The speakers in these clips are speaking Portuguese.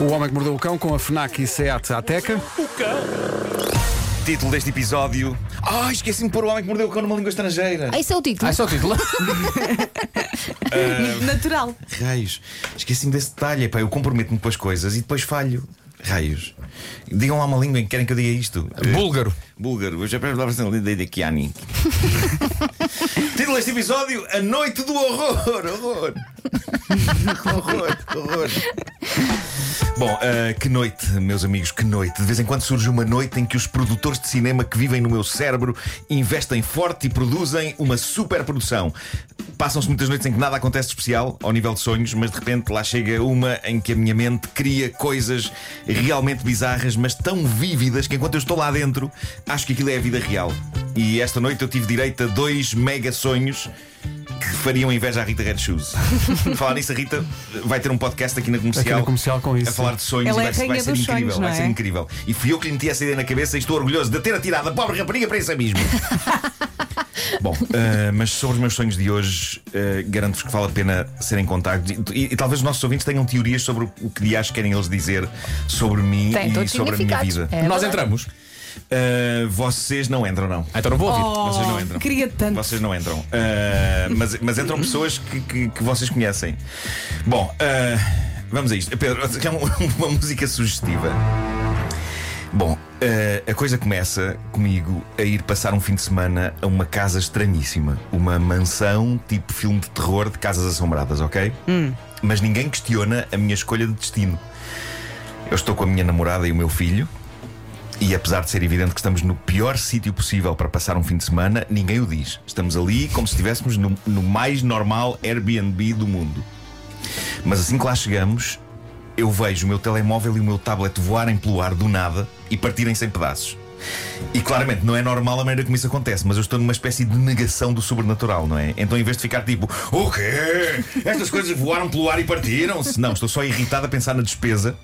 O Homem que Mordeu o Cão com a FNAC e SEAT Ateca. Título deste episódio. Ah, esqueci-me de pôr o homem que mordeu o cão numa língua estrangeira. Ah, esse é o título. Ah, esse é o título. Natural. Raios. Esqueci-me desse detalhe. Epá, eu comprometo-me com as coisas e depois falho. Raios. Digam lá uma língua em que querem que eu diga isto. Búlgaro. Búlgaro. Eu já peço palavras de de Kiani. Título deste episódio: A Noite do Horror. Horror. horror. Horror. Bom, uh, que noite, meus amigos, que noite. De vez em quando surge uma noite em que os produtores de cinema que vivem no meu cérebro investem forte e produzem uma super produção. Passam-se muitas noites em que nada acontece de especial, ao nível de sonhos, mas de repente lá chega uma em que a minha mente cria coisas realmente bizarras, mas tão vívidas que enquanto eu estou lá dentro, acho que aquilo é a vida real. E esta noite eu tive direito a dois mega sonhos que fariam inveja à Rita Red Shoes. Falar nisso, a Rita vai ter um podcast aqui na comercial, Aqui na comercial com isso, a falar de sonhos Ela e é vai, a vai ser dos incrível. sonhos, vai ser é? incrível. E fui eu que lhe meti essa ideia na cabeça e estou orgulhoso de ter atirado a pobre rapariga para esse abismo. Bom, eh, mas sobre os meus sonhos de hoje, eh, garanto-vos que vale a pena serem contados. E, e- e talvez os nossos ouvintes tenham teorias sobre o, o que de acho querem eles dizer sobre mim Tem e sobre a minha vida. É Nós entramos. Eh, vocês não entram, não. Ah, então não vou ouvir. Vocês não Oh, entram. queria tanto. Vocês não entram. Ah, mas, mas entram pessoas que, que, que vocês conhecem. Bom, ah, vamos a isto. Pedro, é uma, uma música sugestiva. Bom, a coisa começa comigo a ir passar um fim de semana a uma casa estranhíssima. Uma mansão tipo filme de terror de casas assombradas, ok? Mas ninguém questiona a minha escolha de destino. Eu estou com a minha namorada e o meu filho. E apesar de ser evidente que estamos no pior sítio possível para passar um fim de semana, ninguém o diz. Estamos ali como se estivéssemos no, no mais normal Airbnb do mundo. Mas assim que lá chegamos, eu vejo o meu telemóvel e o meu tablet voarem pelo ar do nada e partirem-se em pedaços. E claramente não é normal a maneira como isso acontece, mas eu estou numa espécie de negação do sobrenatural, não é? Então em vez de ficar tipo, o quê? Estas coisas voaram pelo ar e partiram-se? Não, estou só irritado a pensar na despesa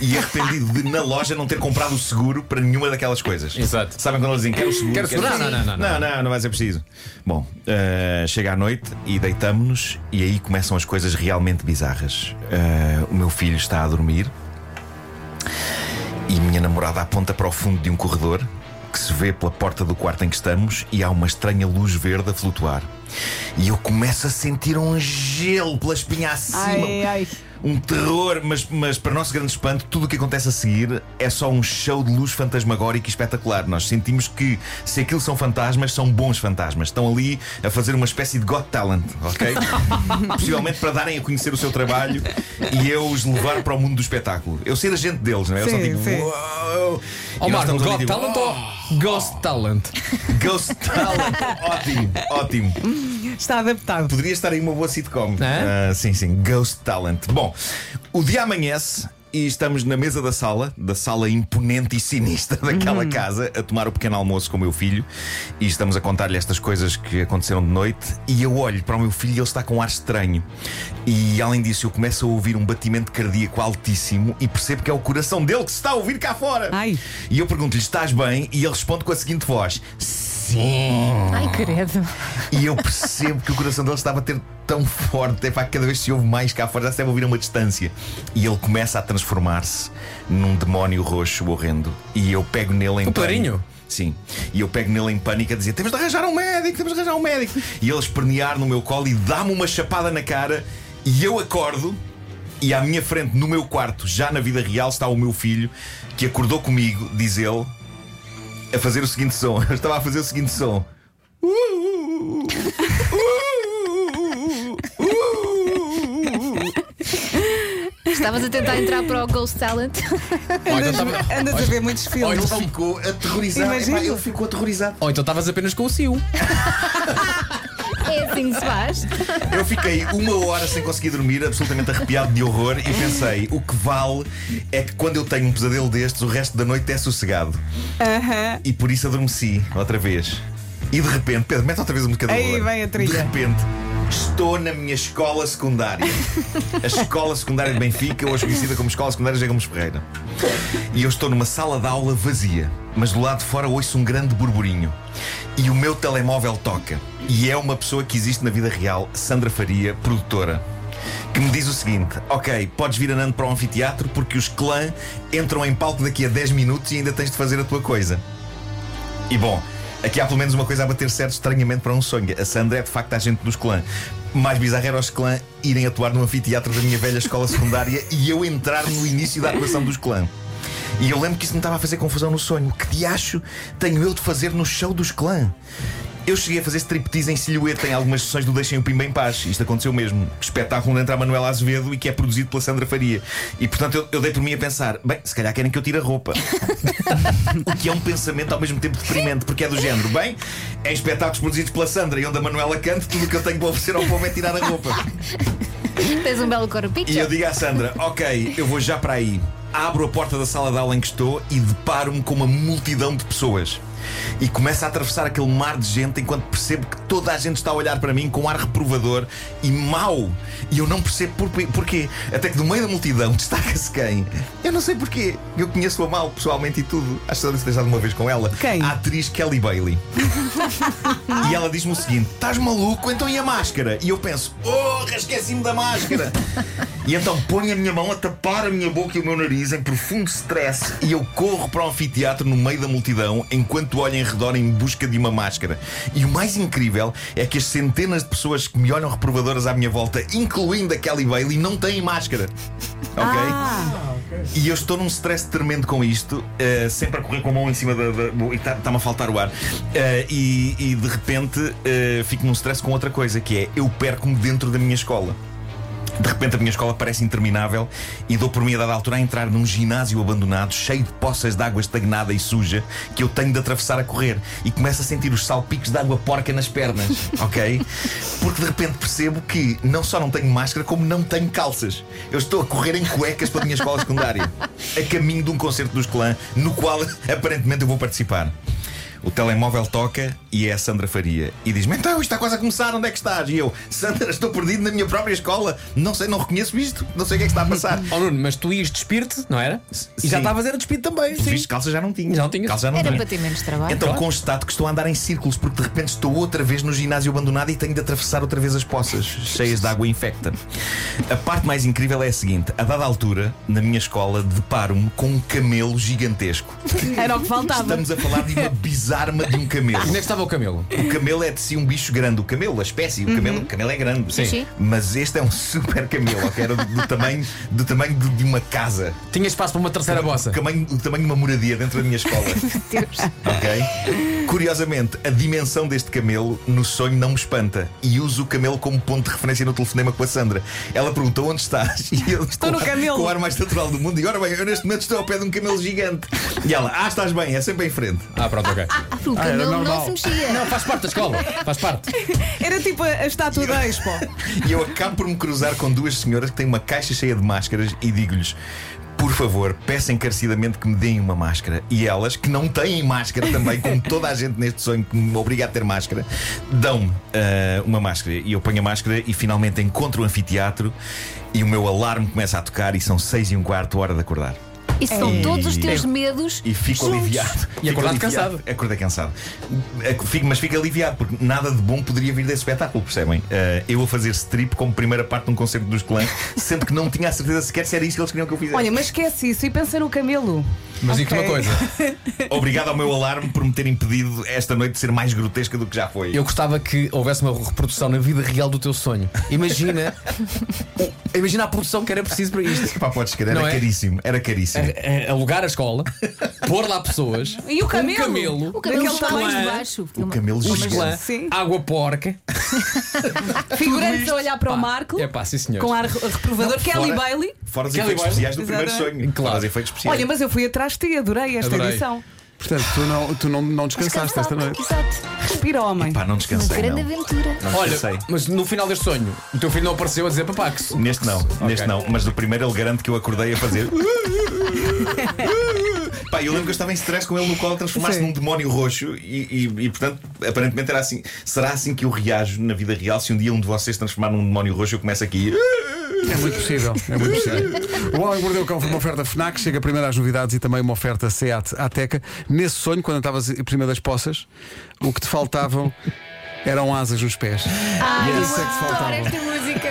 e arrependido de na loja não ter comprado o seguro para nenhuma daquelas coisas. Exato. Sabem quando eles dizem quero o seguro? Quero seguro? Não, não, não, não, não, não, não vai ser preciso. Bom, eh, chega à noite e deitamos-nos e aí começam as coisas realmente bizarras. Eh, o meu filho está a dormir e minha namorada aponta para o fundo de um corredor que se vê pela porta do quarto em que estamos e há uma estranha luz verde a flutuar. E eu começo a sentir um gelo pela espinha acima. Ai, ai. Um terror, mas, mas para nosso grande espanto, tudo o que acontece a seguir é só um show de luz fantasmagórica e espetacular. Nós sentimos que, se aquilo são fantasmas, são bons fantasmas. Estão ali a fazer uma espécie de Got Talent, ok? Possivelmente para darem a conhecer o seu trabalho e eu os levar para o mundo do espetáculo. Eu ser agente deles, não é? Eu só Sim, digo, sim. E nós Marco, Got tipo, Talent "Oh, ou Ghost Talent? Ghost Talent! ótimo, ótimo. Está adaptado. Poderia estar aí uma boa sitcom. É? Ah, sim, sim. Ghost Talent. Bom, o dia amanhece. E estamos na mesa da sala, da sala imponente e sinistra daquela casa, a tomar o pequeno almoço com o meu filho. E estamos a contar-lhe estas coisas que aconteceram de noite. E eu olho para o meu filho e ele está com um ar estranho. E além disso, eu começo a ouvir um batimento cardíaco altíssimo e percebo que é o coração dele que se está a ouvir cá fora. Ai. E eu pergunto-lhe: estás bem? E ele responde com a seguinte voz: Sim. Ai, credo. E eu percebo que o coração dele estava a ter tão forte, é pá, cada vez se ouve mais cá fora, já se deve ouvir a uma distância. E ele começa a transformar-se num demónio roxo horrendo. E eu pego nele em O pânico. Clarinho? Sim. E eu pego nele em pânico a dizer: temos de arranjar um médico, temos de arranjar um médico. E ele espernear no meu colo e dá-me uma chapada na cara. E eu acordo. E à minha frente, no meu quarto, já na vida real, está o meu filho, que acordou comigo, diz ele, a fazer o seguinte som. Eu estava a fazer o seguinte som. Estavas a tentar entrar para o Ghost Talent. Ou então tava- Andas a ver muitos Ou filmes. então- Ele ficou aterrorizado. Imagina. Epá, ele ficou aterrorizado. Ou então estavas apenas com o Cio. É assim que se faz. Eu fiquei uma hora sem conseguir dormir, absolutamente arrepiado de horror, e pensei: o que vale é que quando eu tenho um pesadelo destes, o resto da noite é sossegado. Aham. E por isso adormeci outra vez. E de repente, Pedro, mete outra vez música de Aí vem a trilha. De repente, estou na minha escola secundária. A escola secundária de Benfica, hoje conhecida como Escola Secundária José Gomes Ferreira. E eu estou numa sala de aula vazia, mas do lado de fora ouço um grande burburinho. E o meu telemóvel toca. E é uma pessoa que existe na vida real, Sandra Faria, produtora. que me diz o seguinte: Ok, podes vir andando para o anfiteatro porque os clã entram em palco daqui a 10 minutos e ainda tens de fazer a tua coisa. E bom, aqui há pelo menos uma coisa a bater certo estranhamente para um sonho. A Sandra é de facto a agente dos clã. Mais bizarro era os clã irem atuar no anfiteatro da minha velha escola secundária e eu entrar no início da atuação dos clã. E eu lembro que isso me estava a fazer confusão no sonho. Que diacho tenho eu de fazer no show dos clã? Eu cheguei a fazer striptease em silhueta em algumas sessões do Deixem o Pimba em Paz. Isto aconteceu mesmo. Espetáculo onde entra a Manuela Azevedo e que é produzido pela Sandra Faria. E portanto eu, eu dei por mim a pensar: bem, se calhar querem que eu tire a roupa. o que é um pensamento ao mesmo tempo deprimente, porque é do género: bem, em espetáculos produzidos pela Sandra e onde a Manuela canta, tudo o que eu tenho para oferecer ao povo é tirar a roupa. Tens um belo corpinho. E eu digo à Sandra: Ok, eu vou já para aí. Abro a porta da sala de aula em que estou e deparo-me com uma multidão de pessoas. E começo a atravessar aquele mar de gente enquanto percebo que toda a gente está a olhar para mim com um ar reprovador e mau. E eu não percebo por, porquê. Até que do meio da multidão destaca-se quem? Eu não sei porquê. Eu conheço-a mal pessoalmente e tudo. Acho que já disse deixado uma vez com ela. Quem? A atriz Kelly Bailey. e ela diz-me o seguinte: Estás maluco? Então e a máscara? E eu penso: Porra, esqueci-me da máscara. E então ponho a minha mão a tapar a minha boca e o meu nariz em profundo stress e eu corro para o anfiteatro no meio da multidão enquanto olho em redor em busca de uma máscara. E o mais incrível é que as centenas de pessoas que me olham reprovadoras à minha volta, incluindo a Kelly Bailey, não têm máscara. Ok? E eu estou num stress tremendo com isto, eh, sempre a correr com a mão em cima da. da- e está-me a faltar o ar. Eh, e, e de repente eh, fico num stress com outra coisa, que é eu perco-me dentro da minha escola. De repente a minha escola parece interminável e dou por mim a dada altura a entrar num ginásio abandonado, cheio de poças de água estagnada e suja, que eu tenho de atravessar a correr. E começo a sentir os salpicos de água porca nas pernas, ok? Porque de repente percebo que não só não tenho máscara, como não tenho calças. Eu estou a correr em cuecas pela minha escola secundária, a caminho de um concerto dos clã, no qual aparentemente eu vou participar. O telemóvel toca e é a Sandra Faria. E diz-me: Então, isto está quase a começar, onde é que estás? E eu: Sandra, estou perdido na minha própria escola. Não sei, não reconheço isto. Não sei o que é que está a passar. Oh Nuno, mas tu ias despir-te, não era? E Sim. já estavas a despir também. Sim. Viste, calça já não tinha. Já não tinhas? Calça já não Era tinha. para ter menos trabalho. Então constato que estou a andar em círculos porque de repente estou outra vez no ginásio abandonado e tenho de atravessar outra vez as poças cheias de água infecta. A parte mais incrível é a seguinte: a dada altura, na minha escola, deparo-me com um camelo gigantesco. Era o que faltava. Estamos a falar de uma bizarma de um camelo. Onde é que estava o camelo? O camelo é de si um bicho grande. O camelo, a espécie, o camelo, o camelo é grande. Sim, sim. Mas este é um super camelo, ok? Era do, do tamanho, do tamanho de, de uma casa. Tinha espaço para uma terceira bossa. O tamanho, o tamanho de uma moradia dentro da minha escola. Deus. ok? Curiosamente, a dimensão deste camelo no sonho não me espanta. E uso o camelo como ponto de referência no telefonema com a Sandra. Ela perguntou onde estás. E eu Estou com no o ar- camelo. Com o ar mais natural do mundo. E ora bem, eu neste momento estou ao pé de um camelo gigante. E ela, ah, estás bem, é sempre em frente. Ah, pronto, ok. Ah, o era camelo não normal. se mexia. Não, faz parte da escola. Faz parte. Era tipo a, a estátua da Expo. E eu acabo por me cruzar com duas senhoras que têm uma caixa cheia de máscaras e digo-lhes. Por favor, peço encarecidamente que me deem uma máscara. E elas, que não têm máscara também, como toda a gente neste sonho que me obriga a ter máscara, dão-me ah, uma máscara. E eu ponho a máscara e finalmente encontro o anfiteatro e o meu alarme começa a tocar e são seis e um quarto hora de acordar. E são Ei. todos os teus medos. E fico juntos. aliviado. E Fico aliviado. cansado. Acordei cansado. Ac- Fico- mas fico aliviado, porque nada de bom poderia vir desse espetáculo, percebem? Eh, eu a fazer strip como primeira parte de um concerto dos clãs, sendo que não tinha a certeza sequer se era isso que eles queriam que eu fizesse. Olha, mas esquece isso e pensa no camelo. Mas digo-te uma coisa. Obrigado ao meu alarme por me ter impedido esta noite de ser mais grotesca do que já foi. Eu gostava que houvesse uma reprodução na vida real do teu sonho. Imagina. Imagina a produção que era preciso para isto. Pá, podes crer, era Não é? caríssimo, era caríssimo. É, é, Alugar a escola, pôr lá pessoas, E o camelo? um camelo, O Daquele está mais baixo. O camelo clã, Sim. água porca. Figurantes a olhar para o Marco. É pá, sim senhor. Com ar re- reprovador. Kelly fora- Bailey. Fora os Kelly efeitos Bailey. especiais do primeiro sonho. Claro. Fora os efeitos especiais. Olha, mas eu fui atrás de ti, adorei esta Adorei. edição. Portanto, tu não, tu não, não descansaste esta noite. Exato. Respira, homem. Pá, não Uma descansei. grande Não. aventura. Não Olha, descansei. mas no final deste sonho, o teu filho não apareceu a dizer papá que. Neste não, neste não, mas do primeiro ele garante que eu acordei a fazer. Pá, eu lembro que eu estava em stress com ele no colo a transformar-se num demónio roxo e, e- e, portanto, aparentemente era assim. Será assim que eu reajo na vida real? Se um dia um de vocês se transformar num demónio roxo, eu começo aqui. É muito possível. É muito possível. O Homem Mordeu o Cão foi uma oferta FNAC, chega primeiro às novidades e também uma oferta SEAT Ateca. Nesse sonho, quando estavas em primeiro das poças, o que te faltavam eram asas nos pés. Ai, E eu isso é que te adoro faltava. esta música.